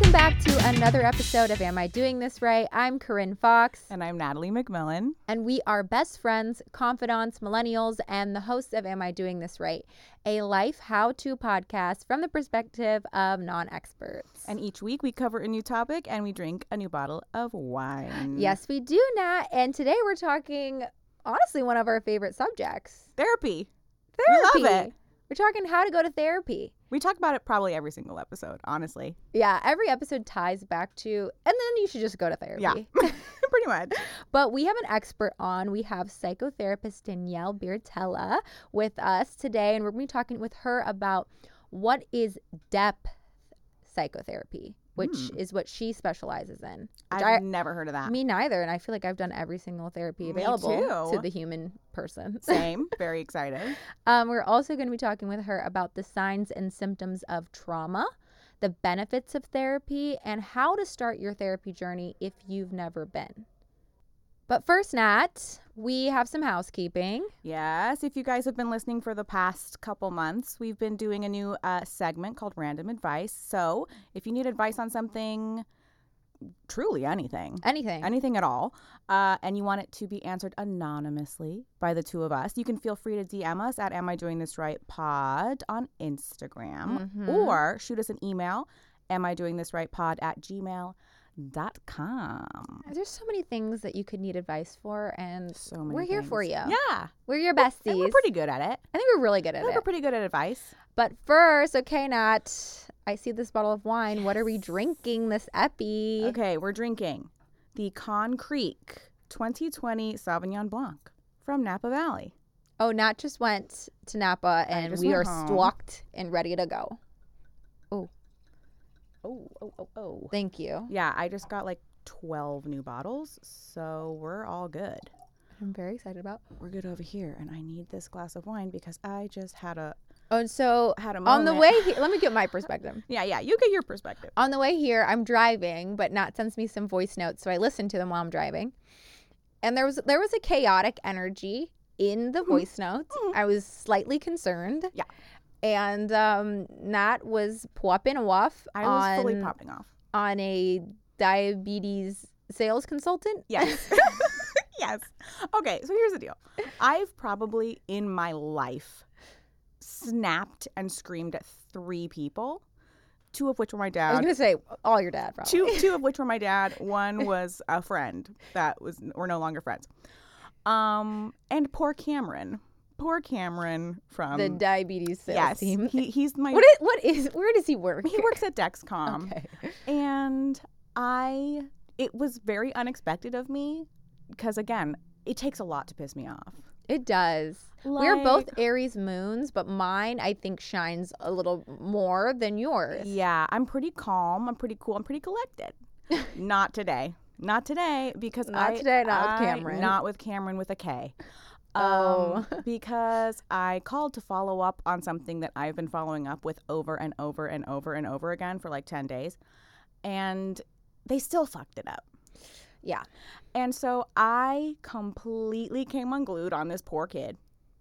Welcome back to another episode of Am I Doing This Right? I'm Corinne Fox, And I'm Natalie McMillan. and we are best friends, confidants, millennials, and the hosts of Am I Doing This Right? A life how to podcast from the perspective of non experts. And each week we cover a new topic and we drink a new bottle of wine. yes, we do, Nat. And today we're talking, honestly, one of our favorite subjects Therapy. therapy. We love it. We're talking how to go to therapy. We talk about it probably every single episode, honestly. Yeah, every episode ties back to, and then you should just go to therapy. Yeah. Pretty much. But we have an expert on. We have psychotherapist Danielle Beartella with us today, and we're going to be talking with her about what is depth psychotherapy, which Hmm. is what she specializes in. I've I, never heard of that. me neither, and I feel like I've done every single therapy available to the human person. Same. Very excited. Um, we're also going to be talking with her about the signs and symptoms of trauma, the benefits of therapy, and how to start your therapy journey if you've never been. But first, Nat, we have some housekeeping. Yes, if you guys have been listening for the past couple months, we've been doing a new uh, segment called Random Advice. So if you need advice on something, truly anything, Anything. anything at all, uh, and you want it to be answered anonymously by the two of us, you can feel free to DM us at Am I Doing This Right Pod on Instagram Mhm. or shoot us an email, Am I Doing This Right Pod at gmail.com. There's so many things that you could need advice for, and So many we're here for you. Yeah. We're your besties. And we're pretty good at it. I think we're really good I at think it. we're pretty good at advice. But first, okay, Nat, I see this bottle of wine. What are we drinking this epi? Okay, we're drinking the Conn Creek 2020 Sauvignon Blanc from Napa Valley. Oh, Nat just went to Napa and we are home. stocked and ready to go. Oh, oh, oh, oh. oh. Thank you. Yeah, I just got like 12 new bottles, so we're all good. I'm very excited about. We're good over here, and I need this glass of wine because I just had a Oh, and so had a on the way here, let me get my perspective. Yeah, yeah, you get your perspective. On the way here, I'm driving, but Nat sends me some voice notes, so I listen to them while I'm driving. And there was there was a chaotic energy in the mm-hmm. voice notes. Mm-hmm. I was slightly concerned. Yeah. And um, Nat was popping off I was on, fully popping off. on a diabetes sales consultant. Yes. yes. Okay, so here's the deal. I've probably in my life snapped and screamed at three people, two of which were my dad. I was gonna say all your dad probably. Two two of which were my dad. One was a friend that was we're no longer friends. Um and poor Cameron. Poor Cameron from the diabetes sales yes, team. He, he's my What is, what is where does he work? he works at Dexcom. Okay. And I, it was very unexpected of me because, again, it takes a lot to piss me off. It does. We're both Aries moons, but mine I think shines a little more than yours. Yeah, I'm pretty calm. I'm pretty cool. I'm pretty collected. not today. Not today because Not I, today, not with Cameron. Not with Cameron with a K. Oh. Um, because I called to follow up on something that I've been following up with over and over and over and over again for like 10 days. And they still fucked it up. Yeah. And so I completely came unglued on this poor kid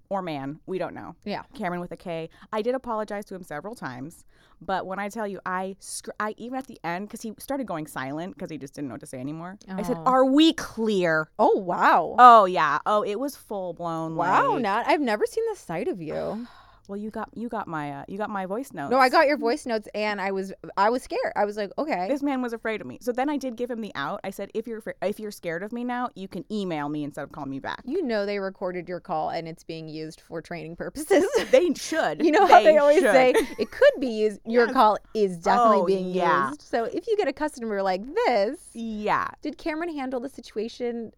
or man. We don't know. Yeah. Cameron with a K. I did apologize to him several times, but when I tell you, I, scr- I even at the end because he started going silent because he just didn't know what to say anymore. I said, Oh. "Are we clear?" Oh wow. Oh yeah. Oh, it was full blown. wow, Like, Nat. I've never seen the side of you. Well, you got you got my uh, you got my voice notes. No, I got your voice notes and I was I was scared. I was like, okay. This man was afraid of me. So then I did give him the out. I said, "If you're if you're scared of me now, you can email me instead of calling me back." You know they recorded your call and it's being used for training purposes. They should. You know how they always should. say it could be used. Your Yes. call is definitely Oh, being yeah. used. So if you get a customer like this, Yeah. did Cameron handle the situation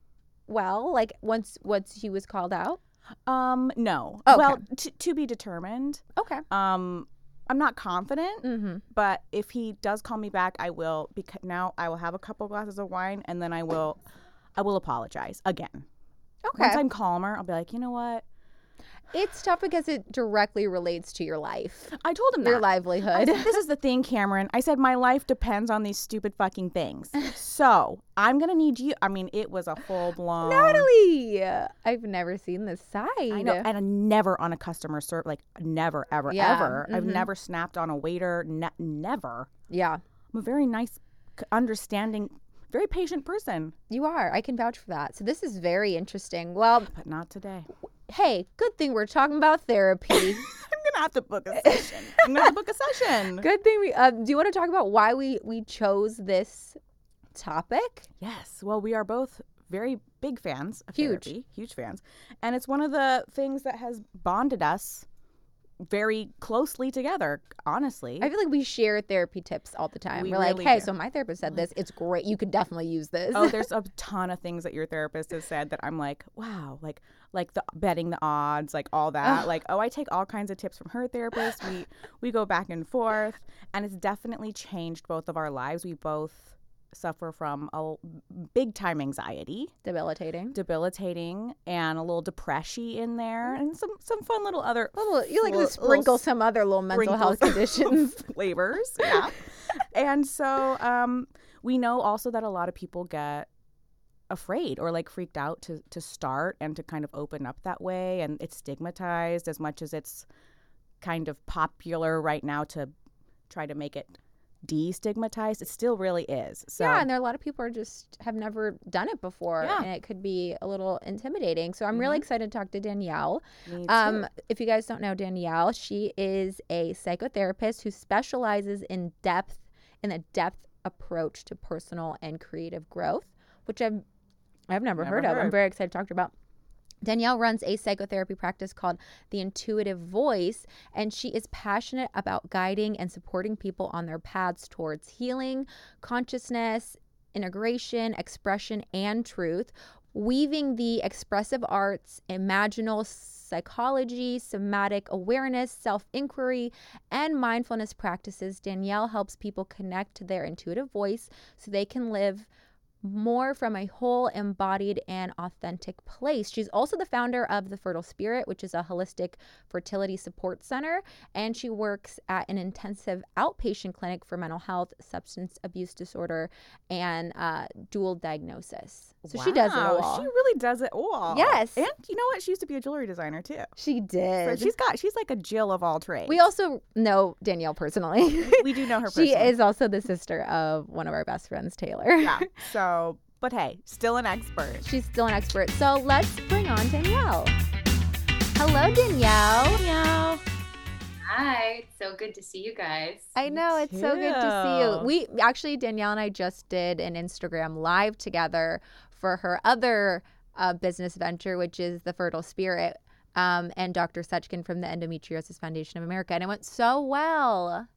well? Like once once he was called out. Um. No. Okay. Well, t- to be determined. Okay. Um. I'm not confident, Mm-hmm. but if he does call me back, I will. Because now I will have a couple glasses of wine, and then I will, I will apologize again. Okay. Once I'm calmer, I'll be like, you know what? It's tough because it directly relates to your life, I told him your that. I livelihood. said, this is the thing, Cameron. I said my life depends on these stupid fucking things. So I'm gonna need you. I mean, it was a full blown. Natalie, I've never seen this side. I know, and I'm never on a customer service, like never, ever, Yeah, ever. I've mhm. never snapped on a waiter, ne- never. Yeah. I'm a very nice, understanding, very patient person, You are. I can vouch for that. So this is very interesting. Well, but not today. Hey, good thing we're talking about therapy. I'm gonna have to book a session. I'm gonna have to book a session. good thing we. Uh, do you want to talk about why we we chose this topic? Yes. Well, we are both very big fans of Huge. therapy, huge fans, and it's one of the things that has bonded us very closely together. Honestly, I feel like we share therapy tips all the time. We are like, really hey, do. so my therapist said this. It's great. You could definitely use this. oh, there's a ton of things that your therapist has said that I'm like, wow, like like the betting the odds, like all that. Like, oh, I take all kinds of tips from her therapist. We we go back and forth, and it's definitely changed both of our lives. We both suffer from a big time anxiety, Debilitating. debilitating, and a little depression in there, and some some fun little other Little, you like little- to sprinkle some other little mental health conditions. flavors. Yeah. and so um, we know also that a lot of people get afraid or like freaked out to to start and to kind of open up that way and it's stigmatized as much as it's kind of popular right now to try to make it destigmatized it still really is so yeah, and there are a lot of people are just have never done it before, Yeah. and it could be a little intimidating. So I'm really Mhm. excited to talk to Danielle. me Um, if you guys don't know Danielle, she is a psychotherapist who specializes in depth in a depth approach to personal and creative growth, which I've I've never, Never heard of. I'm very excited to talk to her about. Danielle runs a psychotherapy practice called The Intuitive Voice, and she is passionate about guiding and supporting people on their paths towards healing, consciousness, integration, expression, and truth, weaving the expressive arts, imaginal psychology, somatic awareness, self inquiry, and mindfulness practices. Danielle helps people connect to their intuitive voice so they can live more from a whole, embodied, and authentic place. She's also the founder of The Fertile Spirit, which is a holistic fertility support center, and she works at an intensive outpatient clinic for mental health, substance abuse disorder, and uh, dual diagnosis. So she does it all. She really does it all. Yes. And you know what? She used to be a jewelry designer too. She So did. she's got she's like a Jill of all trades. we also know Danielle personally. we do know her she is also the sister of one of our best friends, Taylor. yeah. So, but hey, still an expert. She's still an expert. So let's bring on Danielle. Hello, Danielle. Meow. Hi, it's so good to see you guys. I know it's so good to see you. We actually Danielle and I just did an Instagram live together for her other uh, business venture, which is the Fertile Spirit, um, and Dr. Seckin from the Endometriosis Foundation of America, and it went so well.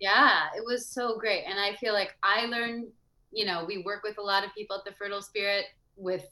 Yeah, it was so great. And I feel like I learned, you know, we work with a lot of people at the Fertile Spirit with,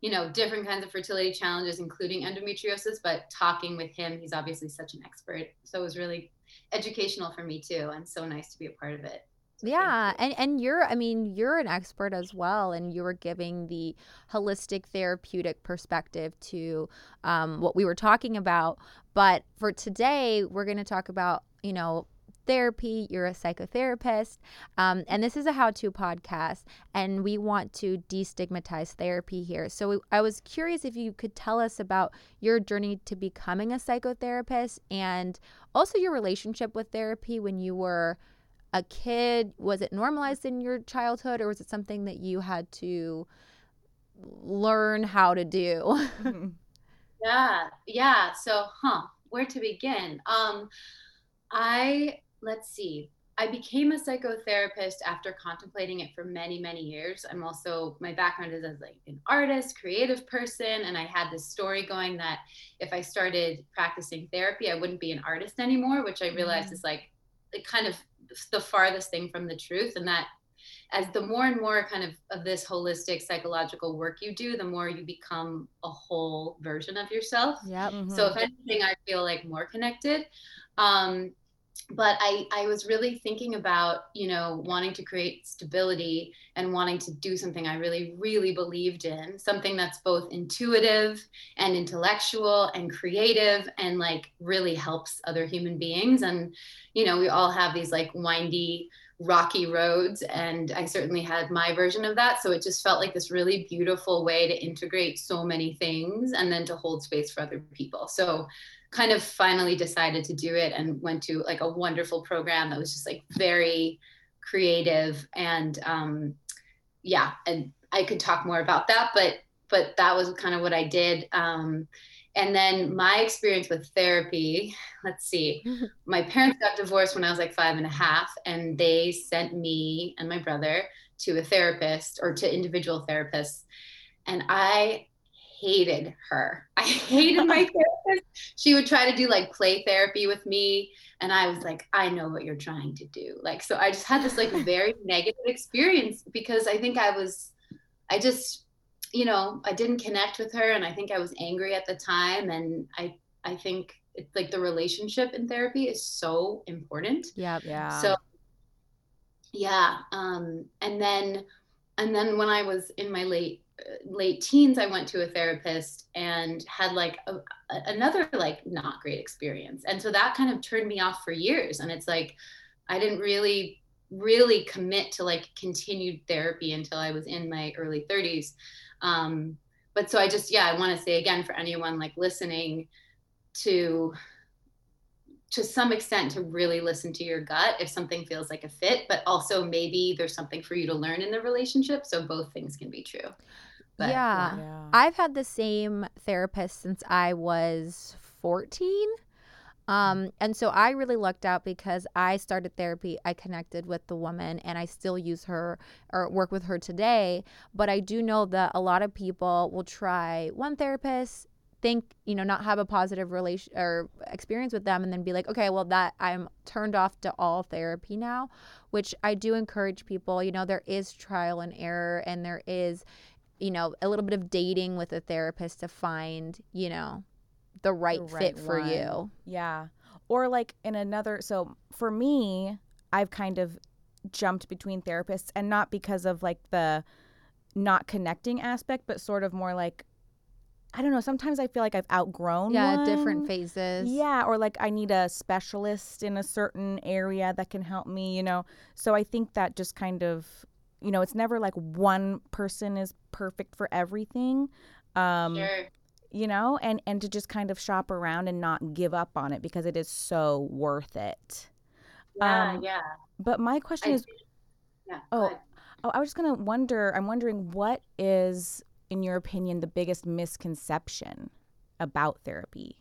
you know, different kinds of fertility challenges, including endometriosis, but talking with him, he's obviously such an expert. So it was really educational for me too, and so nice to be a part of it. Yeah, and and you're I mean you're an expert as well, and you were giving the holistic therapeutic perspective to um, what we were talking about. But for today, we're going to talk about you know therapy. You're a psychotherapist, um, and this is a how-to podcast, and we want to destigmatize therapy here. So we, I was curious if you could tell us about your journey to becoming a psychotherapist, and also your relationship with therapy when you were a kid? Was it normalized in your childhood, or was it something that you had to learn how to do? Yeah, yeah. So, huh, where to begin? Um, I let's see. I became a psychotherapist after contemplating it for many, many years. I'm also my background is as like an artist, creative person, and I had this story going that if I started practicing therapy, I wouldn't be an artist anymore, which I realized Mm. is like kind of the farthest thing from the truth, and that as the more and more kind of of this holistic psychological work you do, the more you become a whole version of yourself. yep. So if anything, I feel like more connected. Um, but I, I was really thinking about, you know, wanting to create stability and wanting to do something I really, really believed in, something that's both intuitive and intellectual and creative and like really helps other human beings. And, you know, we all have these like windy, rocky roads. And I certainly had my version of that. So it just felt like this really beautiful way to integrate so many things and then to hold space for other people. So kind of finally decided to do it and went to like a wonderful program that was just like very creative and um, yeah and i could talk more about that but but that was kind of what i did um, and then my experience with therapy let's see my parents got divorced when i was like five and a half and they sent me and my brother to a therapist or to individual therapists and i hated her. I hated my therapist. She would try to do like play therapy with me and i was like i know what you're trying to do. Like so i just had this like very negative experience because i think i was i just you know i didn't connect with her and i think i was angry at the time and i i think it's like the relationship in therapy is so important. Yeah Yeah. so yeah um and then and then when i was in my late late teens i went to a therapist and had like a, another like not great experience. And so that kind of turned me off for years. And it's like i didn't really really commit to like continued therapy until i was in my early 30s um but so i just yeah i want to say again for anyone like listening to to some extent to really listen to your gut if something feels like a fit but also maybe there's something for you to learn in the relationship so both things can be true But, yeah. yeah. I've had the same therapist since I was 14. Um, and so I really lucked out because I started therapy. I connected with the woman and I still use her or work with her today. But I do know that a lot of people will try one therapist, think, you know, not have a positive relation or experience with them, and then be like, okay, well, that I'm turned off to all therapy now, which I do encourage people. You know, there is trial and error and there is you know, a little bit of dating with a therapist to find, you know, the right, right fit for one. you. Yeah. Or like in another so for me, I've kind of jumped between therapists and not because of like the not connecting aspect, but sort of more like I don't know, sometimes I feel like I've outgrown Yeah, different phases. Yeah, or like I need a specialist in a certain area that can help me, you know. So I think that just kind of, you know, it's never like one person is perfect for everything. Um sure you know and and to just kind of shop around and not give up on it because it is so worth it yeah um, yeah but my question I, is yeah Oh. oh i was just gonna wonder i'm wondering what is in your opinion the biggest misconception about therapy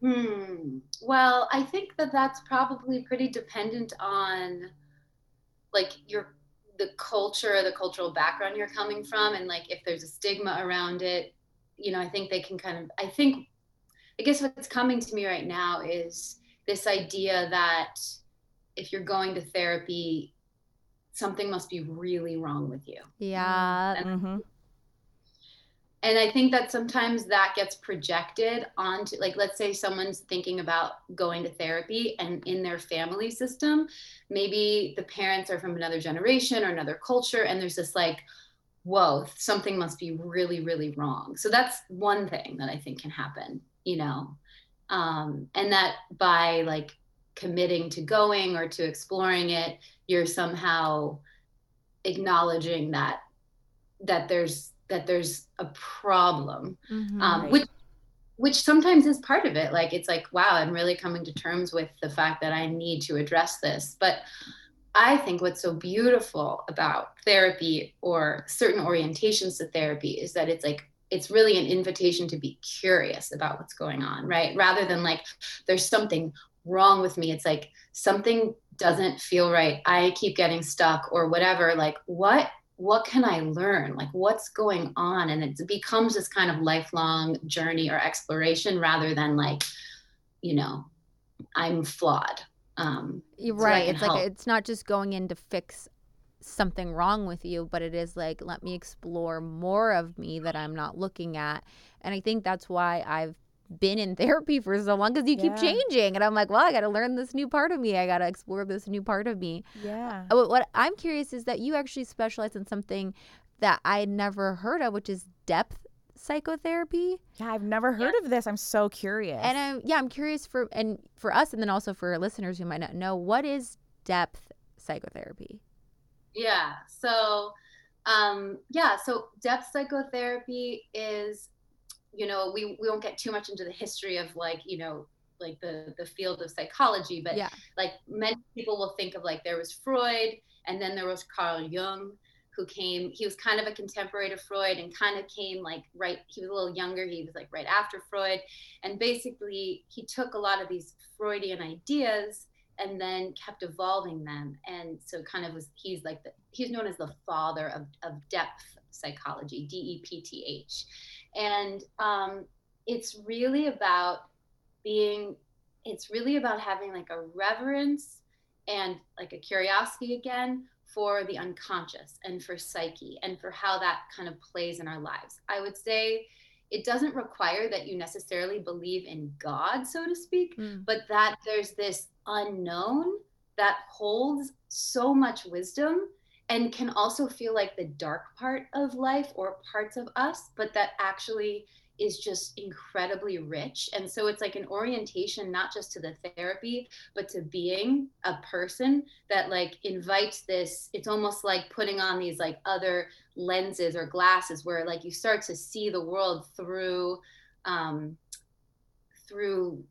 Hmm. Well, I think that that's probably pretty dependent on like your the culture, the cultural background you're coming from, and like if there's a stigma around it. You know, I think they can kind of. I think, I guess what's coming to me right now is this idea that if you're going to therapy, something must be really wrong with you. Yeah. mm-hmm. And i think that sometimes that gets projected onto like let's say someone's thinking about going to therapy and in their family system maybe the parents are from another generation or another culture and there's this like whoa something must be really really wrong. So that's one thing that i think can happen you know? Um, and that by like committing to going or to exploring it you're somehow acknowledging that that there's that there's a problem Mhm. um, which which sometimes is part of it. Like it's like wow i'm really coming to terms with the fact that i need to address this. But i think what's so beautiful about therapy or certain orientations to therapy is that it's like it's really an invitation to be curious about what's going on right? Rather than like there's something wrong with me. It's like something doesn't feel right. I keep getting stuck or whatever. Like what what can I learn? Like, what's going on? And it becomes this kind of lifelong journey or exploration rather than like, you know, I'm flawed. Um, You're so right. It's like it's not just going in to fix something wrong with you, but it is like let me explore more of me that I'm not looking at. And I think that's why I've been in therapy for so long because you keep changing, and I'm like, well, I got to learn this new part of me. I got to explore this new part of me. yeah Uh, What, what I'm curious is that you actually specialize in something that I had never heard of, which is depth psychotherapy. yeah i've never heard of this i'm so curious And I'm yeah, I'm curious for and for us, and then also for listeners who might not know, what is depth psychotherapy? yeah. So, um, yeah. So, depth psychotherapy is, you know, we, we won't get too much into the history of like, you know, like the the field of psychology, but Yeah. like many people will think of like there was Freud and then there was Carl Jung who came he was kind of a contemporary to Freud and kind of came like right he was a little younger he was like right after Freud and basically he took a lot of these Freudian ideas and then kept evolving them and so kind of was he's like the he's known as the father of, of depth psychology d-e-p-t-h and um, it's really about being it's really about having like a reverence and like a curiosity again for the unconscious and for psyche and for how that kind of plays in our lives i would say it doesn't require that you necessarily believe in god so to speak Mm. but that there's this unknown that holds so much wisdom and can also feel like the dark part of life or parts of us, but that actually is just incredibly rich. And so it's like an orientation, not just to the therapy, but to being a person that like invites this. It's almost like putting on these like other lenses or glasses where like you start to see the world through, um, through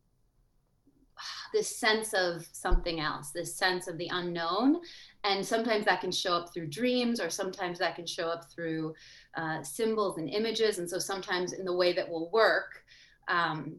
this sense of something else, this sense of the unknown. And sometimes that can show up through dreams, or sometimes that can show up through uh, symbols and images. And so sometimes in the way that will work, um,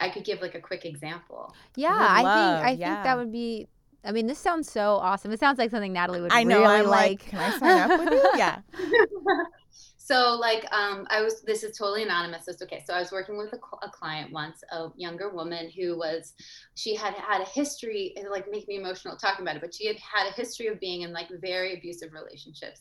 I could give like a quick example. Yeah, I love, think I think that would be. I mean, this sounds so awesome. It sounds like something Natalie would I know. really I'm like, like. can I sign up with you? Yeah. so like um i was this is totally anonymous it's okay. So i was working with a, a client once a younger woman who was she had had a history and like make me emotional talking about it but she had had a history of being in like very abusive relationships.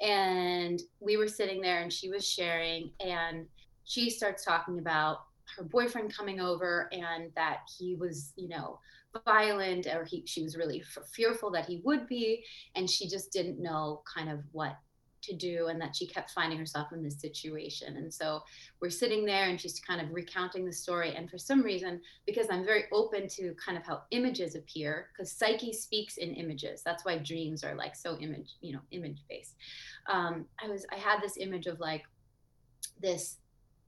And we were sitting there and she was sharing and she starts talking about her boyfriend coming over and that he was you know violent or he she was really f- fearful that he would be. And she just didn't know kind of what to do and that she kept finding herself in this situation. And so we're sitting there and she's kind of recounting the story. And for some reason because i'm very open to kind of how images appear because psyche speaks in images. That's why dreams are like so image you know image based um, i was i had this image of like this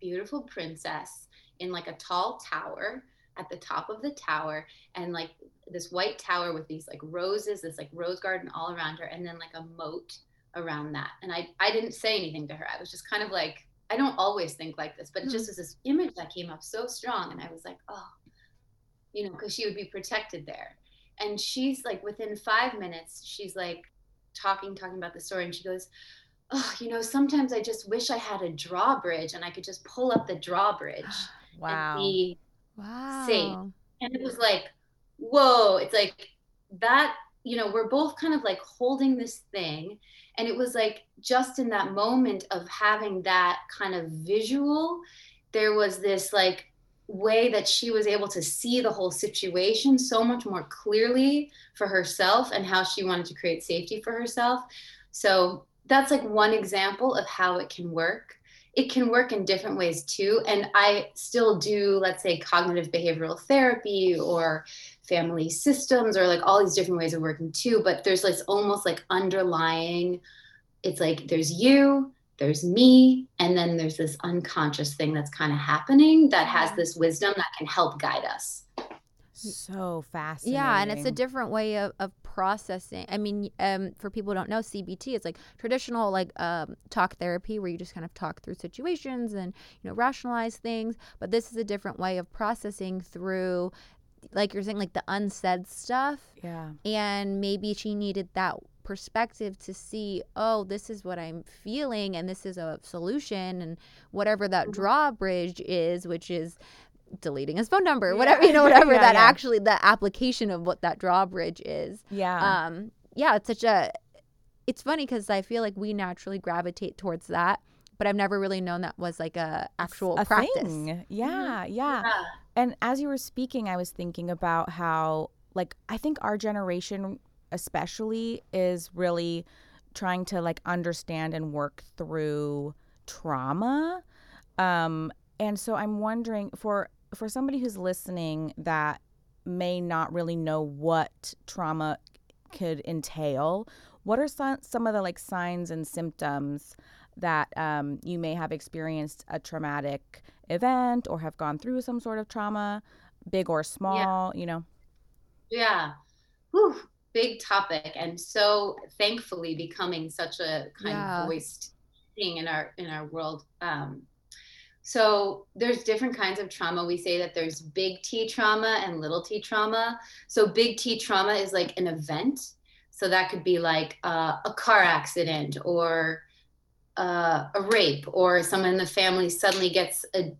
beautiful princess in like a tall tower at the top of the tower and like this white tower with these like roses this like rose garden all around her and then like a moat around that. And i i didn't say anything to her. I was just kind of like i don't always think like this but it just mm. was this image that came up so strong and i was like oh you know because she would be protected there. And she's like within five minutes she's like talking talking about the story and she goes oh you know sometimes i just wish i had a drawbridge and i could just pull up the drawbridge and Wow. be wow. and it was like whoa it's like that you know we're both kind of like holding this thing. And it was like just in that moment of having that kind of visual there was this like way that she was able to see the whole situation so much more clearly for herself and how she wanted to create safety for herself. So that's like one example of how it can work it can work in different ways too. And I still do, let's say, cognitive behavioral therapy or family systems or like all these different ways of working too. But there's like almost like underlying, it's like there's you, there's me, and then there's this unconscious thing that's kind of happening that has this wisdom that can help guide us. So fascinating. Yeah, and it's a different way of, of processing. I mean, um, for people who don't know, CBT is like traditional like um, talk therapy where you just kind of talk through situations and you know rationalize things. But this is a different way of processing through, like you're saying, like the unsaid stuff. Yeah. And maybe she needed that perspective to see, oh, this is what I'm feeling, and this is a solution, and whatever that Mhm. drawbridge is, which is deleting his phone number, Yeah. whatever you know, whatever Yeah, that yeah. actually the application of what that drawbridge is. Yeah. Um, yeah, it's such a. It's funny because I feel like we naturally gravitate towards that, but I've never really known that was like a actual a practice. thing. Yeah, yeah. Yeah. And as you were speaking, I was thinking about how, like, I think our generation, especially, is really trying to like understand and work through trauma. Um, and so I'm wondering for for somebody who's listening that may not really know what trauma could entail, what are some some of the like signs and symptoms that um, you may have experienced a traumatic event or have gone through some sort of trauma big or small, yeah. you know? Yeah. Whew, big topic. And so thankfully becoming such a kind yeah. of voiced thing in our in our world. Um, so there's different kinds of trauma. We say that there's big T trauma and little T trauma. So big T trauma is like an event. So that could be like uh, a car accident or uh, a rape or someone in the family suddenly gets a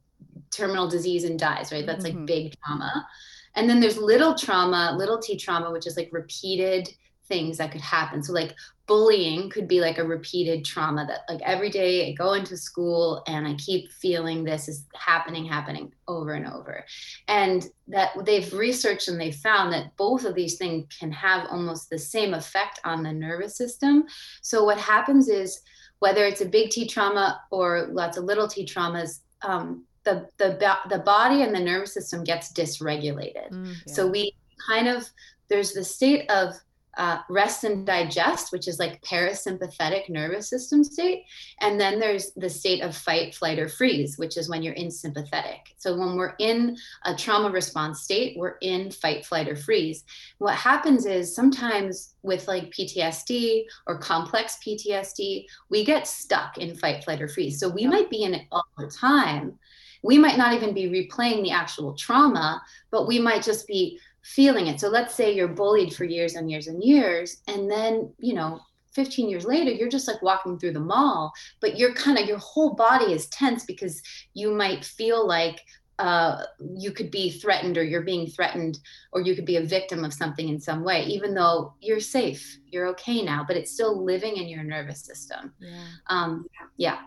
terminal disease and dies, right? That's mm-hmm. like big trauma. And then there's little trauma, little t trauma, which is like repeated things that could happen. So like bullying could be like a repeated trauma that like every day I go into school and I keep feeling this is happening, happening over and over. And that they've researched and they found that both of these things can have almost the same effect on the nervous system. So what happens is whether it's a big T trauma or lots of little T traumas, um, the the the body and the nervous system gets dysregulated. Mm, yeah. So we kind of there's the state of uh, rest and digest, which is like parasympathetic nervous system state. And then there's the state of fight, flight, or freeze, which is when you're in sympathetic. So when we're in a trauma response state, we're in fight, flight, or freeze. What happens is sometimes with like PTSD or complex PTSD, we get stuck in fight, flight, or freeze. So we might be in it all the time. We might not even be replaying the actual trauma, but we might just be feeling it. So let's say you're bullied for years and years and years, and then, you know, 15 years later, you're just like walking through the mall, but you're kind of, your whole body is tense because you might feel like uh, you could be threatened or you're being threatened or you could be a victim of something in some way, even though you're safe, you're okay now, but it's still living in your nervous system. Yeah. Um, yeah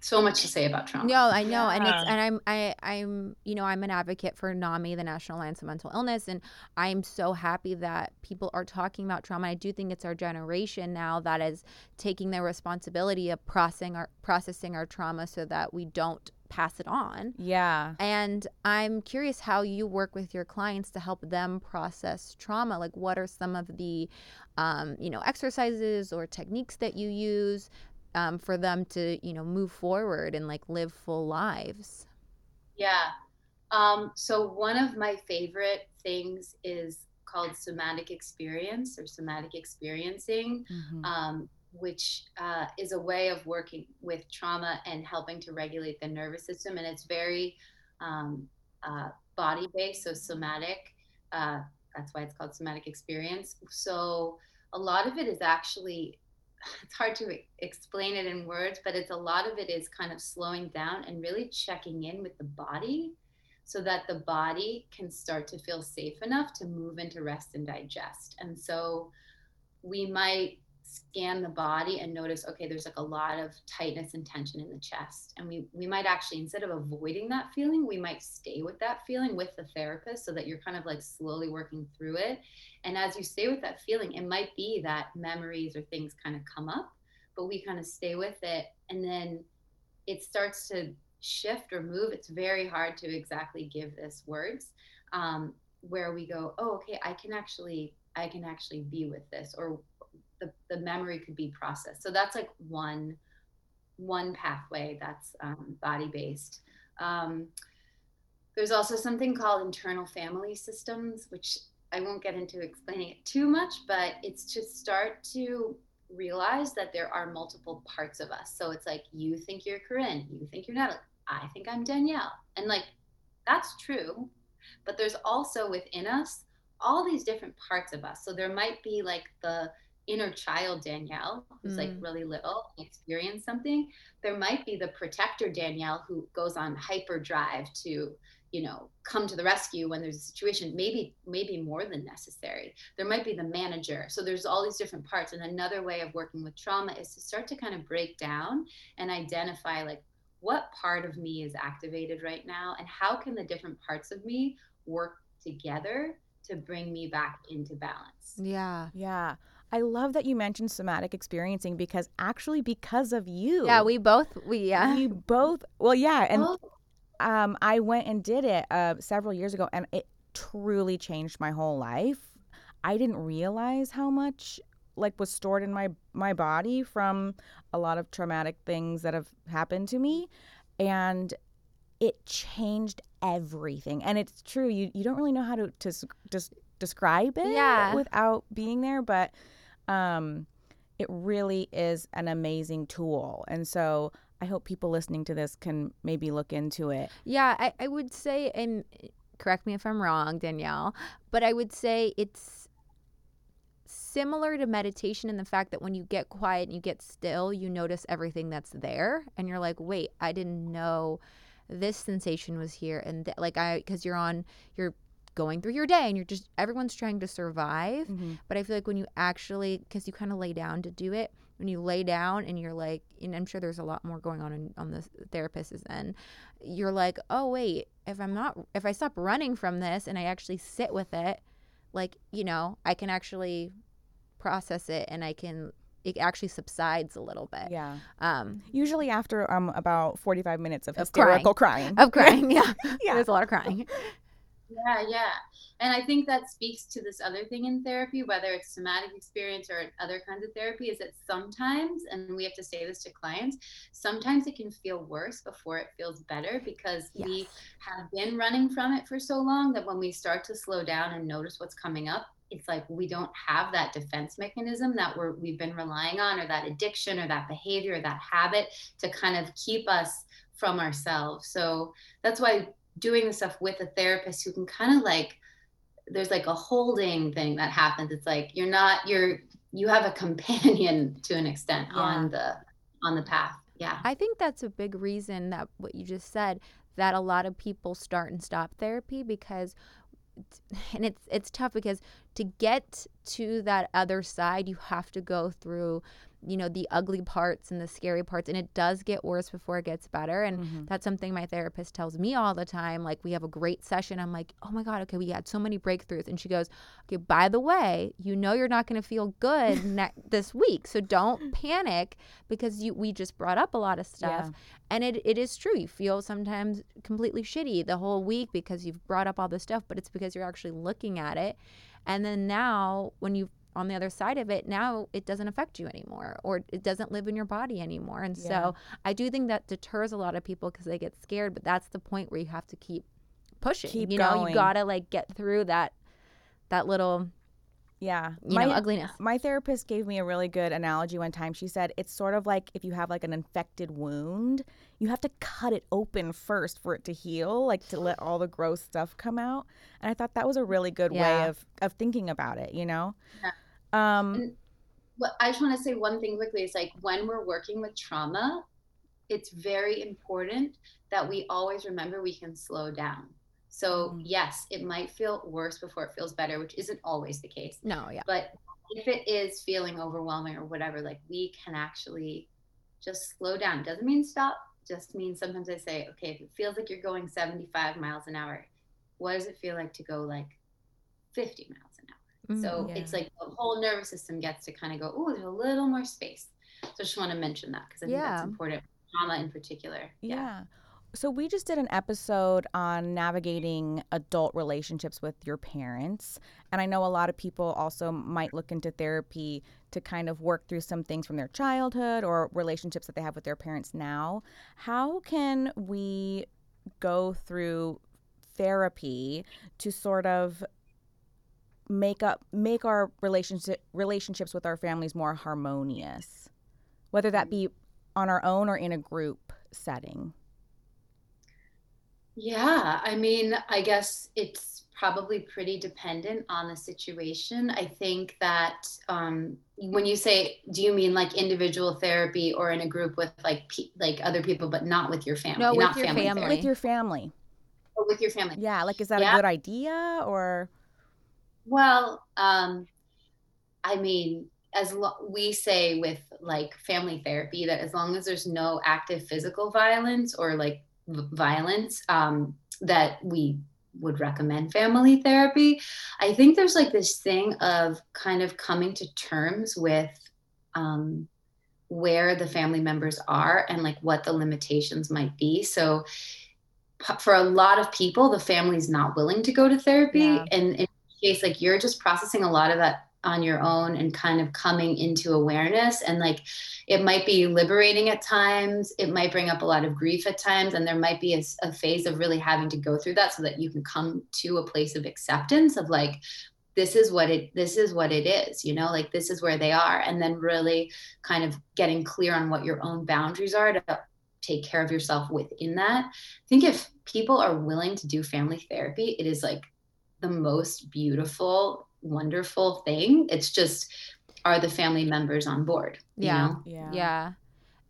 so much to say about trauma. No, I know, yeah. and it's and I'm I I'm you know I'm an advocate for NAMI, the National Alliance of Mental Illness, and I'm so happy that people are talking about trauma. I do think it's our generation now that is taking the responsibility of processing our processing our trauma so that we don't pass it on. Yeah. And I'm curious how you work with your clients to help them process trauma. Like, what are some of the, um, you know, exercises or techniques that you use um, for them to you know move forward and like live full lives. Yeah. Um, so one of my favorite things is called somatic experience or somatic experiencing mm-hmm. um, which uh, is a way of working with trauma and helping to regulate the nervous system. And it's very um, uh, body based so somatic uh, that's why it's called somatic experience. So a lot of it is actually it's hard to explain it in words, but it's a lot of it is kind of slowing down and really checking in with the body so that the body can start to feel safe enough to move into rest and digest. And so we might scan the body and notice okay there's like a lot of tightness and tension in the chest. And we we might actually instead of avoiding that feeling we might stay with that feeling with the therapist so that you're kind of like slowly working through it. And as you stay with that feeling it might be that memories or things kind of come up but we kind of stay with it. And then it starts to shift or move. It's very hard to exactly give this words um, where we go oh okay i can actually i can actually be with this or the, the memory could be processed. So that's like one one pathway that's um, body based. Um, there's also something called internal family systems, which I won't get into explaining it too much, but it's to start to realize that there are multiple parts of us. So it's like you think you're Corinne, you think you're Natalie, I think I'm Danielle. And like that's true, but there's also within us all these different parts of us. So there might be like the inner child Danielle, who's mm. like really little, experience something, there might be the protector Danielle who goes on hyperdrive to, you know, come to the rescue when there's a situation, maybe, maybe more than necessary. There might be the manager. So there's all these different parts. And another way of working with trauma is to start to kind of break down and identify like what part of me is activated right now and how can the different parts of me work together to bring me back into balance. Yeah. Yeah. I love that you mentioned somatic experiencing because actually because of you. Yeah, we both we yeah. We both well yeah, and oh. um I went and did it uh several years ago and it truly changed my whole life. I didn't realize how much like was stored in my my body from a lot of traumatic things that have happened to me and it changed everything. And it's true. You you don't really know how to to just describe it Yeah. without being there, but um it really is an amazing tool. And so I hope people listening to this can maybe look into it. Yeah, I, I would say, and correct me if I'm wrong, Danielle, but I would say it's similar to meditation in the fact that when you get quiet and you get still, you notice everything that's there, and you're like, wait, I didn't know this sensation was here, and th- like I, because you're on, you're going through your day and you're just everyone's trying to survive but i feel like when you actually because you kind of lay down to do it when you lay down and you're like and i'm sure there's a lot more going on in, on the therapist's end you're like oh wait if i'm not if i stop running from this and i actually sit with it like you know i can actually process it and i can it actually subsides a little bit Yeah. um Usually after um about 45 minutes of Of crying. hysterical crying. of crying yeah Yeah. there's a lot of crying Yeah, yeah. And I think that speaks to this other thing in therapy, whether it's somatic experience or other kinds of therapy, is that sometimes, and we have to say this to clients, sometimes it can feel worse before it feels better because we have been running from it for so long that when we start to slow down and notice what's coming up, it's like we don't have that defense mechanism that we're we've been relying on or that addiction or that behavior or that habit to kind of keep us from ourselves. So that's why doing the stuff with a therapist who can kind of like there's like a holding thing that happens. It's like you're not you're you have a companion to an extent on the on the path. Yeah. I think that's a big reason that what you just said that a lot of people start and stop therapy because and it's it's tough because to get to that other side you have to go through you know the ugly parts and the scary parts and it does get worse before it gets better and Mhm. that's something my therapist tells me all the time like we have a great session i'm like oh my god okay we had so many breakthroughs and she goes okay by the way you know you're not going to feel good ne- this week so don't panic because you we just brought up a lot of stuff Yeah. and it, it is true you feel sometimes completely shitty the whole week because you've brought up all this stuff but it's because you're actually looking at it and then now when you on the other side of it now it doesn't affect you anymore or it doesn't live in your body anymore and Yeah. so i do think that deters a lot of people because they get scared but that's the point where you have to keep pushing Keep you know going. you gotta like get through that that little Yeah. you know ugliness My therapist gave me a really good analogy one time. She said it's sort of like if you have like an infected wound, you have to cut it open first for it to heal, like to let all the gross stuff come out. And I thought that was a really good Yeah. way of of thinking about it, you know? Yeah. Um And- Well, I just want to say one thing quickly. It's like when we're working with trauma, it's very important that we always remember we can slow down. So, Mhm. yes, it might feel worse before it feels better, which isn't always the case. no yeah But if it is feeling overwhelming or whatever, like we can actually just slow down. Doesn't mean stop, just means sometimes I say, okay, if it feels like you're going 75 miles an hour, what does it feel like to go like 50 miles an hour? Mhm. So Yeah. it's like the whole nervous system gets to kind of go, oh, there's a little more space. So I just want to mention that because I think that's important. Trauma in particular. Yeah. So we just did an episode on navigating adult relationships with your parents. And I know a lot of people also might look into therapy to kind of work through some things from their childhood or relationships that they have with their parents now. How can we go through therapy to sort of make up make our relationship relationships with our families more harmonious? Whether that be on our own or in a group setting. Yeah, I mean, I guess it's probably pretty dependent on the situation. I think that um, when you say, do you mean like individual therapy or in a group with like pe- like other people, but not with your family? No, with not your family. therapy, with your family. but with your family. Yeah, like is that Yeah. a good idea or Well, um, I mean, as lo- we say with like family therapy, that as long as there's no active physical violence or like violence, um, that we would recommend family therapy. I think there's like this thing of kind of coming to terms with um, where the family members are and like what the limitations might be. So, for a lot of people, the family's not willing to go to therapy, Yeah. and in case like you're just processing a lot of that on your own and kind of coming into awareness. And like it might be liberating at times. It might bring up a lot of grief at times. And there might be a, a, phase of really having to go through that so that you can come to a place of acceptance of like this is what it this is what it is you know? Like this is where they are. And then really kind of getting clear on what your own boundaries are to take care of yourself within that. I think if people are willing to do family therapy it is like the most beautiful wonderful thing. It's just are the family members on board? Yeah. Know? Yeah. Yeah.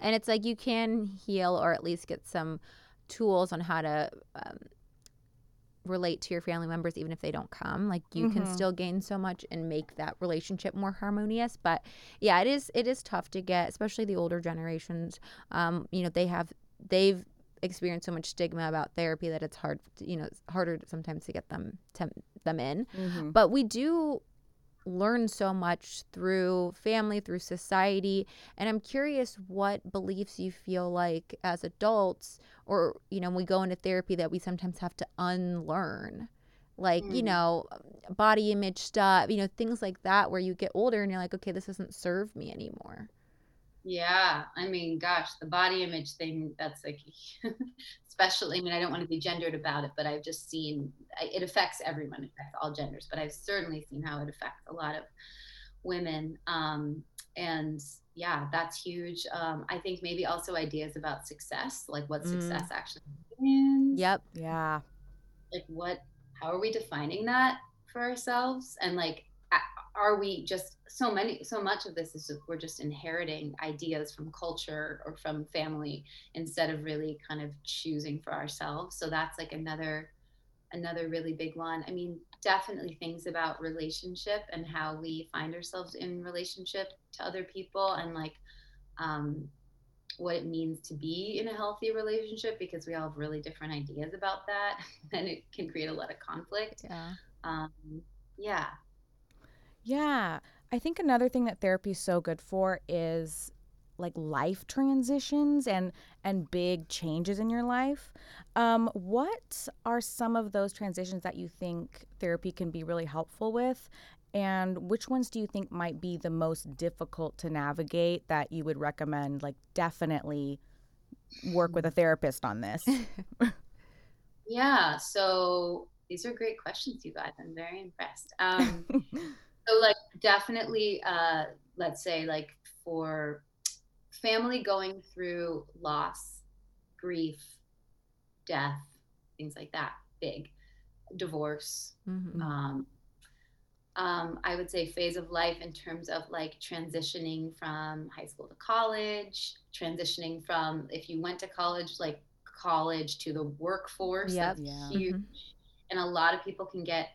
And it's like you can heal or at least get some tools on how to um, relate to your family members even if they don't come like you mm-hmm. can still gain so much and make that relationship more harmonious but yeah it is it is tough to get especially the older generations um you know they have they've experienced so much stigma about therapy that it's hard to, you know it's harder sometimes to get them to them in. Mm-hmm. But we do learn so much through family, through society. And I'm curious what beliefs you feel like as adults, or, you know, we go into therapy that we sometimes have to unlearn. Like, mm. you know, body image stuff, you know, things like that where you get older and you're like, okay, this doesn't serve me anymore. Yeah, I mean, gosh, the body image thing, that's like, especially, I mean, I don't want to be gendered about it, but I've just seen it affects everyone, it affects all genders, but I've certainly seen how it affects a lot of women. Um, and yeah, that's huge. Um, I think maybe also ideas about success, like what mm. success actually means. Yep. Yeah. Like what, how are we defining that for ourselves? And like, are we just so many so much of this is just, we're just inheriting ideas from culture or from family instead of really kind of choosing for ourselves. So that's like another another really big one. I mean definitely things about relationship and how we find ourselves in relationship to other people and like um, what it means to be in a healthy relationship because we all have really different ideas about that and it can create a lot of conflict. Yeah. Um, yeah yeah. I think another thing that therapy is so good for is like life transitions and and big changes in your life. Um, what are some of those transitions that you think therapy can be really helpful with? And which ones do you think might be the most difficult to navigate that you would recommend? Like, definitely work with a therapist on this. yeah. So these are great questions, you guys. I'm very impressed. Um, so like definitely uh let's say like for family going through loss grief death things like that big divorce mm-hmm. um um, I would say phase of life in terms of like transitioning from high school to college, transitioning from if you went to college, like college to the workforce. Yep. yeah. huge. Mm-hmm. And a lot of people can get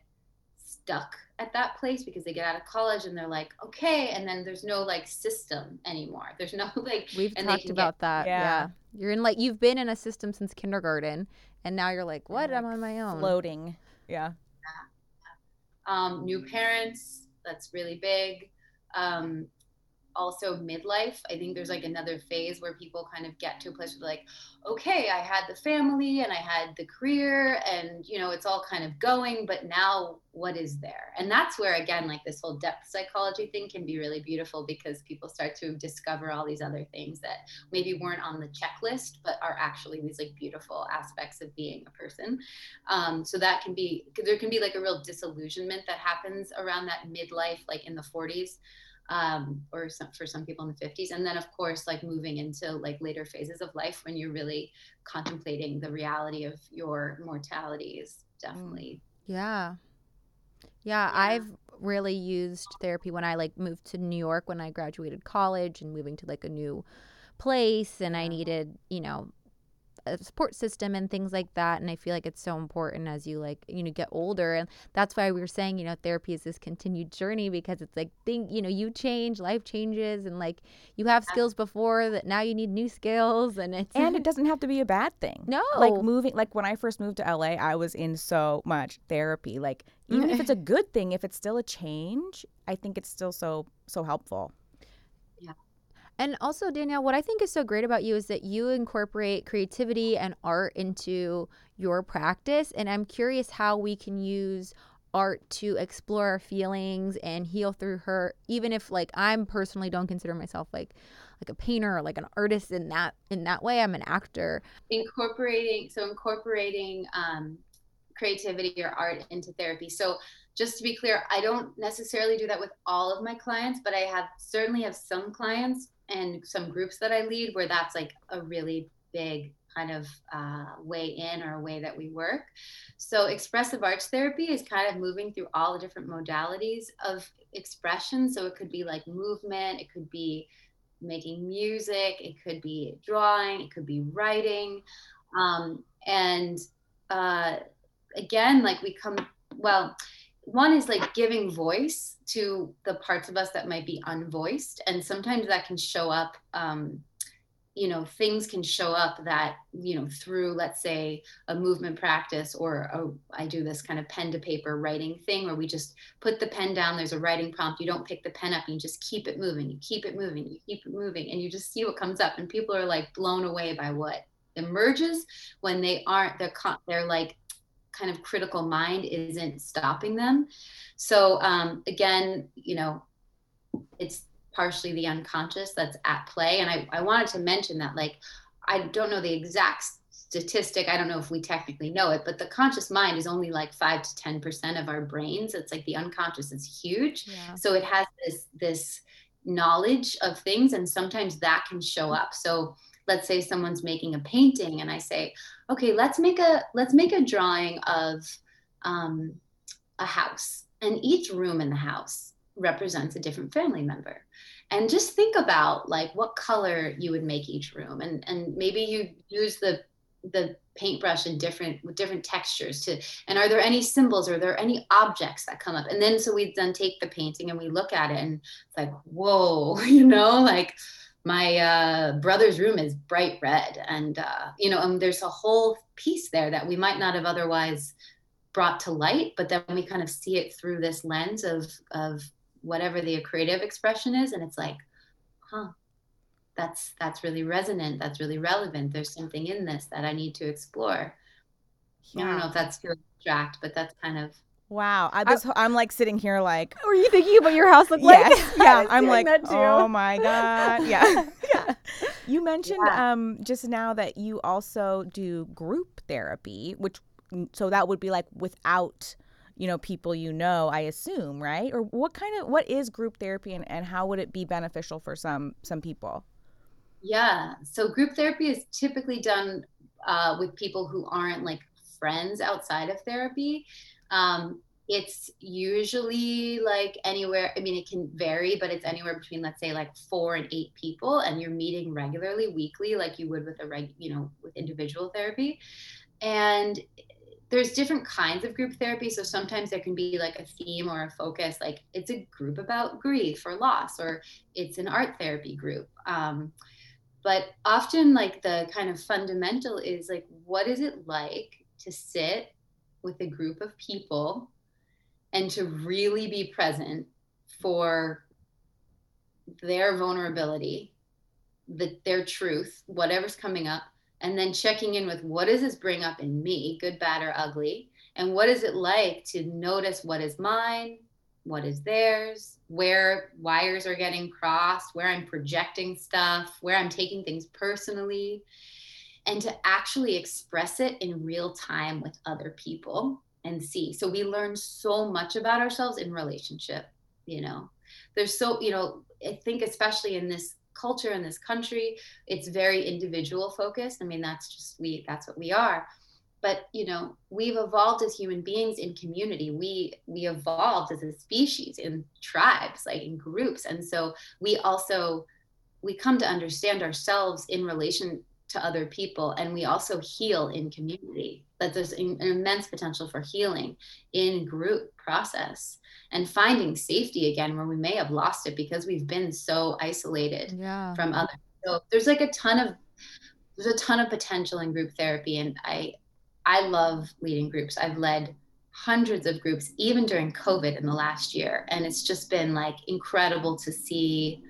stuck at that place because they get out of college and they're like, okay, and then there's no like system anymore. There's no like we've talked about get, that. Yeah. yeah. you're in like you've been in a system since kindergarten, and now you're like, what? Like I'm on my own, floating. Yeah. yeah. Um, new parents. That's really big. Um, also midlife i think there's like another phase where people kind of get to a place where like okay i had the family and i had the career and you know it's all kind of going but now what is there? And that's where again like this whole depth psychology thing can be really beautiful because people start to discover all these other things that maybe weren't on the checklist but are actually these like beautiful aspects of being a person. Um, so that can be there can be like a real disillusionment that happens around that midlife like in the 40s um, or some, for some people in the 50s and then of course like moving into like later phases of life when you're really contemplating the reality of your mortality is definitely yeah. yeah yeah. I've really used therapy when i like moved to new york when i graduated college and moving to like a new place and i needed you know a support system and things like that and i feel like it's so important as you like you know get older and that's why we were saying you know therapy is this continued journey because it's like think you know you change life changes and like you have skills before that now you need new skills and it's and it doesn't have to be a bad thing. No. Like moving like when i first moved to la i was in so much therapy like even if it's a good thing if it's still a change i think it's still so so helpful and also, Danielle, what I think is so great about you is that you incorporate creativity and art into your practice. And I'm curious how we can use art to explore our feelings and heal through her even if like i'm personally don't consider myself like like a painter or like an artist in that in that way. I'm an actor. Incorporating so incorporating um creativity or art into therapy. So just to be clear i don't necessarily do that with all of my clients but i have certainly have some clients and some groups that i lead where that's like a really big kind of uh, way in or a way that we work. So, expressive arts therapy is kind of moving through all the different modalities of expression. So, it could be like movement, it could be making music, it could be drawing, it could be writing. Um, and uh, again, like we come, well, one is like giving voice to the parts of us that might be unvoiced. And sometimes that can show up. Um, you know things can show up that you know through let's say a movement practice or a, I do this kind of pen to paper writing thing where we just put the pen down there's a writing prompt you don't pick the pen up you just keep it moving you keep it moving you keep it moving and you just see what comes up and people are like blown away by what emerges when they aren't they're they're like kind of critical mind isn't stopping them so um again you know it's partially the unconscious that's at play. And I, I wanted to mention that, like, I don't know the exact statistic. I don't know if we technically know it, but the conscious mind is only like five to 10% of our brains. It's like the unconscious is huge. Yeah. So it has this, this knowledge of things. And sometimes that can show up. So let's say someone's making a painting and I say, okay, let's make a, let's make a drawing of um, a house. And each room in the house represents a different family member. And just think about like what color you would make each room. And and maybe you use the the paintbrush in different with different textures to and are there any symbols? Or are there any objects that come up? And then so we then take the painting and we look at it and it's like whoa you know like my uh, brother's room is bright red and uh, you know and there's a whole piece there that we might not have otherwise brought to light but then we kind of see it through this lens of of whatever the creative expression is and it's like huh that's that's really resonant that's really relevant there's something in this that i need to explore yeah. i don't know if that's too abstract but that's kind of Wow, I just I, am like sitting here like. Were you thinking about your house look like? Yes, yeah, I'm like, oh my god, yeah. yeah. You mentioned yeah. um just now that you also do group therapy, which so that would be like without you know people you know i assume right or what kind of what is group therapy and, and how would it be beneficial for some some people yeah so group therapy is typically done uh, with people who aren't like friends outside of therapy um, it's usually like anywhere i mean it can vary but it's anywhere between let's say like four and eight people and you're meeting regularly weekly like you would with a reg you know with individual therapy and there's different kinds of group therapy. So sometimes there can be like a theme or a focus, like it's a group about grief or loss, or it's an art therapy group. Um, but often, like the kind of fundamental is like, what is it like to sit with a group of people and to really be present for their vulnerability, the, their truth, whatever's coming up, and then checking in with what does this bring up in me, good, bad, or ugly? And what is it like to notice what is mine, what is theirs, where wires are getting crossed, where I'm projecting stuff, where I'm taking things personally, and to actually express it in real time with other people and see. So we learn so much about ourselves in relationship, you know. There's so, you know, I think especially in this culture in this country it's very individual focused i mean that's just we that's what we are but you know we've evolved as human beings in community we we evolved as a species in tribes like in groups and so we also we come to understand ourselves in relation to other people and we also heal in community. That there's an immense potential for healing in group process and finding safety again where we may have lost it because we've been so isolated yeah. from others. So there's like a ton of there's a ton of potential in group therapy and i i love leading groups. I've led hundreds of groups even during covid in the last year and it's just been like incredible to see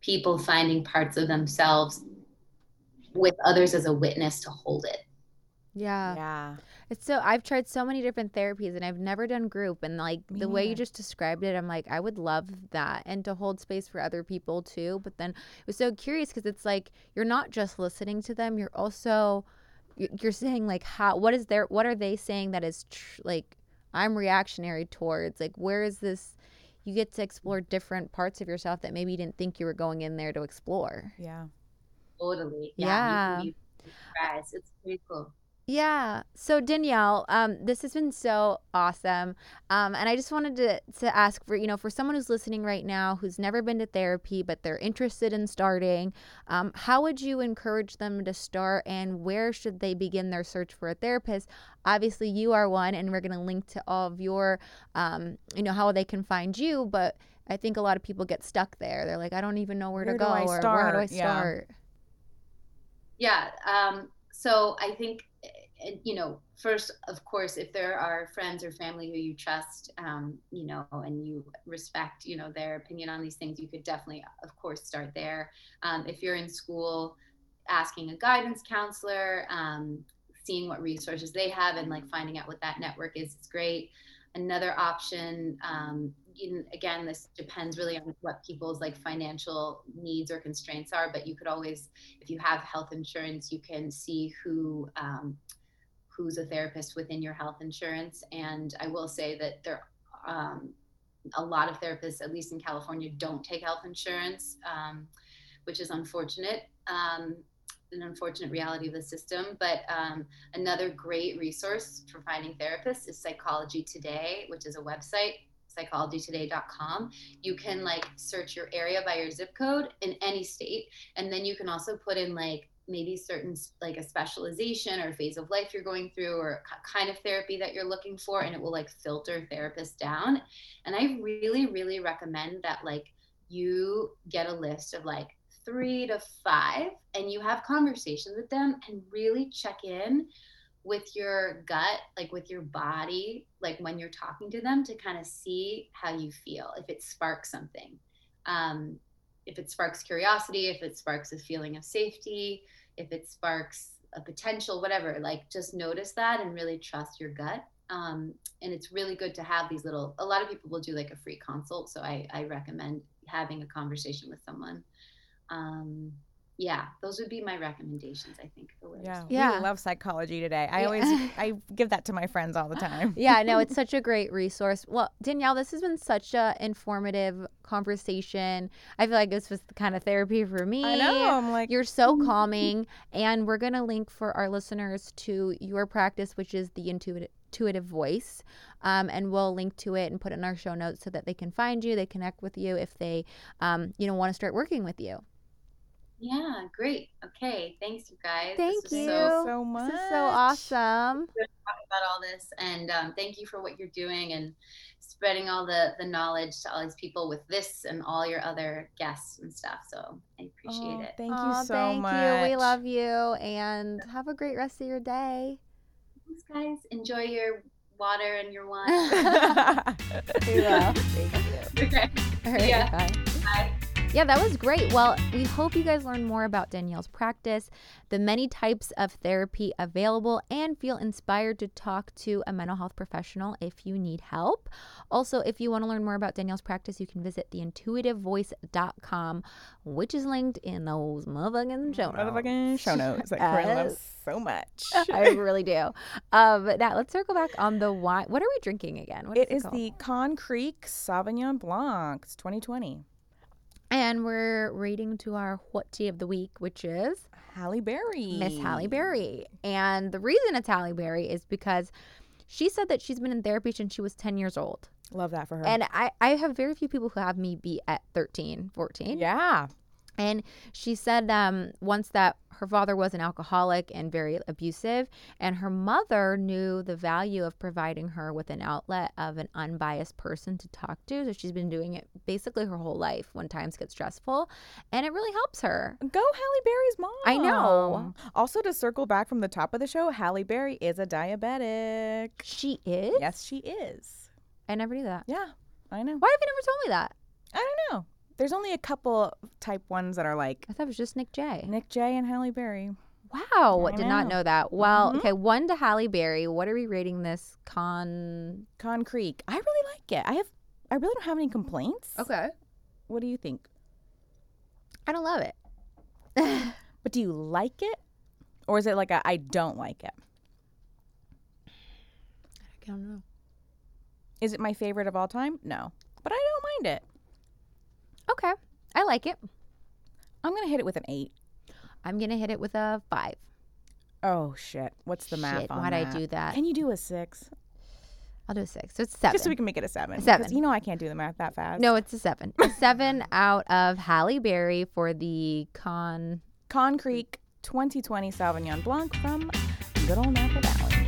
people finding parts of themselves with others as a witness to hold it Yeah. yeah. It's so I've tried so many different therapies and I've never done group and like Me the way you just described it I'm like I would love that and to hold space for other people too but then it was so curious cuz it's like you're not just listening to them you're also you're saying like how what is their what are they saying that is tr- like I'm reactionary towards like where is this you get to explore different parts of yourself that maybe you didn't think you were going in there to explore. Yeah. Totally. Yeah. You can. It's pretty cool. Yeah. So Danielle, um, this has been so awesome. Um, and I just wanted to to ask for you know for someone who's listening right now who's never been to therapy but they're interested in starting, um, how would you encourage them to start and where should they begin their search for a therapist? Obviously, you are one, and we're going to link to all of your, um, you know, how they can find you. But I think a lot of people get stuck there. They're like, I don't even know where, Where to go I or where do I start? Yeah. Yeah. Um, so I think, uh, you know, first, of course, if there are friends or family who you trust, um, you know, and you respect, you know, their opinion on these things, you could definitely, of course, start there. Um, if you're in school, asking a guidance counselor, um, seeing what resources they have, and like finding out what that network is, is great. Another option, um, you, again, this depends really on what people's like financial needs or constraints are, but you could always if you have health insurance, you can see who um, who's a therapist within your health insurance. And I will say that there, um, a lot of therapists, at least in California, don't take health insurance, um, which is unfortunate. Um, an unfortunate reality of the system. But um, another great resource for finding therapists is Psychology Today, which is a website psychologytoday.com you can like search your area by your zip code in any state and then you can also put in like maybe certain like a specialization or phase of life you're going through or kind of therapy that you're looking for and it will like filter therapists down and i really really recommend that like you get a list of like three to five and you have conversations with them and really check in with your gut like with your body like when you're talking to them to kind of see how you feel if it sparks something um, if it sparks curiosity, if it sparks a feeling of safety, if it sparks a potential, whatever, like just notice that and really trust your gut. Um, and it's really good to have these little, a lot of people will do like a free consult. So I, I recommend having a conversation with someone. Um, yeah, those would be my recommendations, I think, for where Yeah. start. Yeah. We love psychology today. I Yeah. always I give that to my friends all the time. yeah, no, it's such a great resource. Well, Danielle, this has been such a informative conversation. I feel like this was the kind of therapy for me. I know. I'm like You're so calming, and we're gonna link for our listeners to your practice, which is the intuitive intuitive voice um, and we'll link to it and put it in our show notes so that they can find you they connect with you if they um, you know want to start working with you Yeah, great. Okay, thanks, you guys. Thank this you. So so much. this is so awesome about all this and um, thank you for what you're doing and spreading all the the knowledge to all these people with this and all your other guests and stuff so i appreciate Oh, it Thank Aw, you so thank much. you we love you and have a great rest of your day thanks guys enjoy your water and your wine we will thank you okay All right, Yeah. bye. bye Yeah, that was great. Well, we hope you guys learn more about Danielle's practice, the many types of therapy available, and feel inspired to talk to a mental health professional if you need help. Also, if you want to learn more about Danielle's practice, you can visit theintuitivevoice.com, which is linked in those motherfucking show notes. Motherfucking show notes that Corinne loves so much. I really do. Um, now let's circle back on the wine. What are we drinking again? What It is called? the Conn Creek Sauvignon Blanc. It's 2020. And we're reading to our what tea of the week, which is Halle Berry. Miss Halle Berry. And the reason it's Halle Berry is because she said that she's been in therapy since she was 10 years old. Love that for her. And I, I have very few people who have me be at 13, 14. yeah. And she said um, once that her father was an alcoholic and very abusive, and her mother knew the value of providing her with an outlet of an unbiased person to talk to. So she's been doing it basically her whole life when times get stressful, and it really helps her. Go Halle Berry's mom. I know. Also, to circle back from the top of the show, Halle Berry is a diabetic. She is? Yes, she is. I never knew that. Yeah, I know. Why have you never told me that? I don't know. There's only a couple type ones that are like I thought it was just Nick J. Nick J and Halle Berry. Wow, I did not know. know that. Well, Mhm. okay, one to Halle Berry. What are we rating this con? Conn Creek. I really like it. I have. I really don't have any complaints. Okay, What do you think? I don't love it. But do you like it, or is it like a I don't like it? I don't know. Is it my favorite of all time? No, but I don't mind it. Okay, I like it. I'm gonna hit it with an eight. I'm gonna hit it with a five. Oh shit! What's the math Shit, on why'd I that? do that? Can you do a six? I'll do a six. So it's seven. Just so we can make it a seven. A seven. You know I can't do the math that fast. no, it's a seven. A seven out of Halle Berry for the con. Conn Creek 2020 Sauvignon Blanc from good old Napa Valley.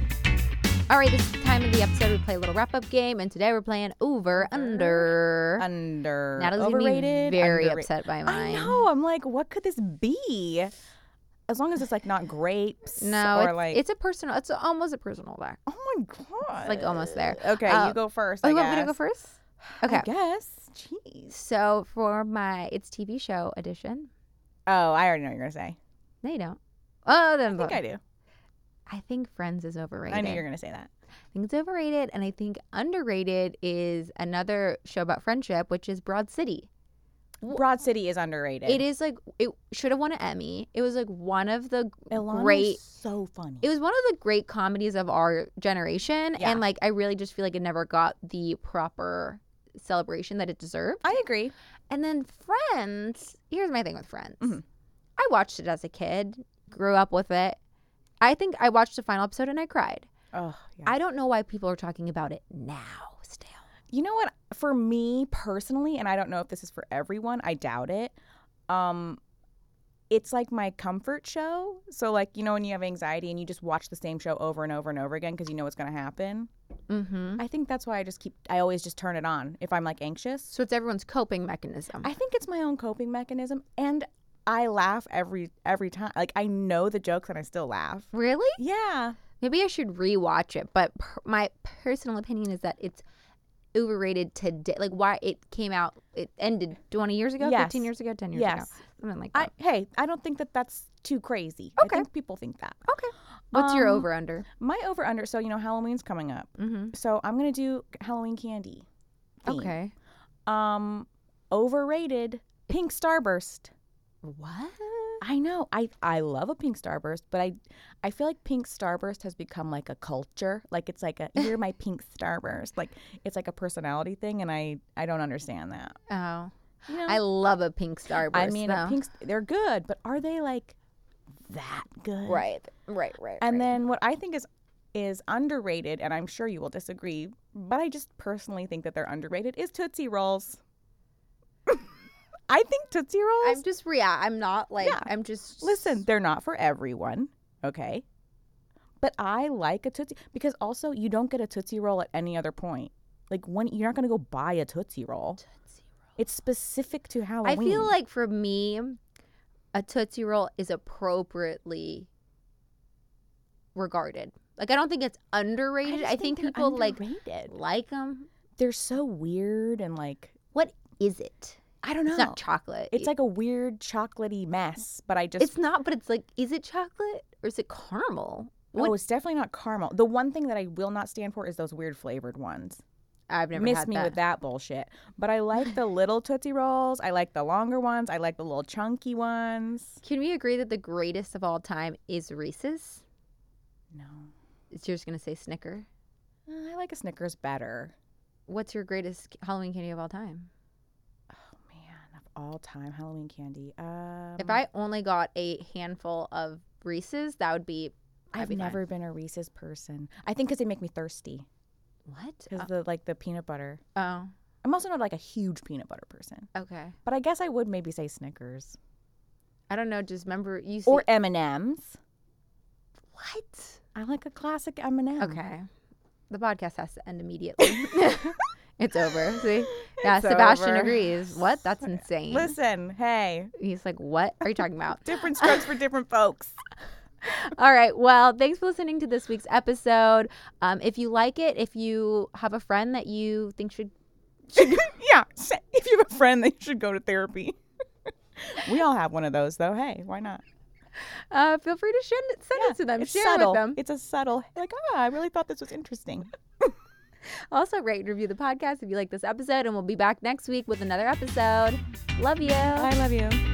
All right, this is the time of the episode we play a little wrap up game, and today we're playing over under. Under Natalie's overrated. be very underra- upset by mine. I know. I'm like, what could this be? As long as it's like not grapes. No, or it's, like it's a personal. It's almost a personal fact. oh my god, like almost there. Okay, Uh, you go first. Oh, I you want me to go guess. first? I Okay. guess. Jeez. So for my it's TV show edition, Oh, I already know what you're gonna say. no, you don't. Oh, then I think I do. I think Friends is overrated. I knew you were gonna say that. I think it's overrated, and I think underrated is another show about friendship, which is Broad City. Broad City is underrated. It is like it should have won an Emmy. It was like one of the Ilana's great. so funny. It was one of the great comedies of our generation, Yeah. and like I really just feel like it never got the proper celebration that it deserved. I agree. And then Friends. Here's my thing with Friends. Mhm. I watched it as a kid, grew up with it. I think I watched the final episode and I cried. Oh, yeah. I don't know why people are talking about it now. Still, You know what? For me personally, and I don't know if this is for everyone, I doubt it. Um it's like my comfort show. So like, you know when you have anxiety and you just watch the same show over and over and over again because you know what's going to happen? mm-hmm. I think that's why I just keep I always just turn it on if I'm like anxious. so it's everyone's coping mechanism. I think it's my own coping mechanism and I laugh every every time. Like I know the jokes and I still laugh. really? Yeah. Maybe I should rewatch it. But per- my personal opinion is that it's overrated today. Like why it came out, it ended 20 years ago, Yes. 15 years ago, 10 years ago, something like I that. hey, I don't think that that's too crazy. Okay. I think people think that. okay. What's your Um, over under? My over under, so you know Halloween's coming up. Mm-hmm. So I'm gonna do Halloween candy. theme. Okay. Um, overrated pink starburst. What? I know. I I love a pink starburst, but I I feel like pink starburst has become like a culture. Like it's like a you're my pink starburst. Like it's like a personality thing, and I I don't understand that. Oh. You know? I love a pink starburst. I mean, a pink they're good, but are they like that good? Right, right, right. And right. then what I think is is underrated, and I'm sure you will disagree, but I just personally think that they're underrated, is Tootsie Rolls. I think Tootsie Rolls, I'm just yeah. I'm not like Yeah. I'm just listen, they're not for everyone, okay? But I like a Tootsie because also you don't get a Tootsie Roll at any other point. Like when you're not gonna go buy a Tootsie Roll. Tootsie Roll. It's specific to how I feel like for me, a tootsie roll is appropriately regarded. Like I don't think it's underrated. just I, think, they're people like like them. they're so weird and like What is it? I don't know. It's not chocolate. It's like a weird chocolatey mess, but I just it's not, but it's like, is it chocolate or is it caramel? What? Oh, it's definitely not caramel. The one thing that I will not stand for is those weird flavored ones. I've never Miss had me that. with that bullshit. But I like the little Tootsie Rolls. I like the longer ones. I like the little chunky ones. Can we agree that the greatest of all time is Reese's? No. It's just gonna say Snicker. Uh, I like a Snickers better. What's your greatest Halloween candy of all time? Oh all time Halloween candy. Um, if I only got a handful of Reese's, that would be. I'd I've be fine. never been a Reese's person. I think because they make me thirsty. What? Because the like the peanut butter. Oh, I'm also not like a huge peanut butter person, okay. but I guess I would maybe say Snickers I don't know. Just remember you. See, or M and M's. what? I like a classic M and m Okay. The podcast has to end immediately. it's over. See? Yeah, It's Sebastian over. agrees. What? That's insane. Listen, hey, He's like, what are you talking about? different strokes for different folks. All right. Well, thanks for listening to this week's episode. Um, if you like it, if you have a friend that you think should, should... yeah, if you have a friend that you should go to therapy. we all have one of those, though. Hey, why not? uh, feel free to send, send Yeah, it to them. Share subtle. with them. It's a subtle, like, ah, I really thought this was interesting. Also, rate and review the podcast if you like this episode, and we'll be back next week with another episode. Love you. I love you.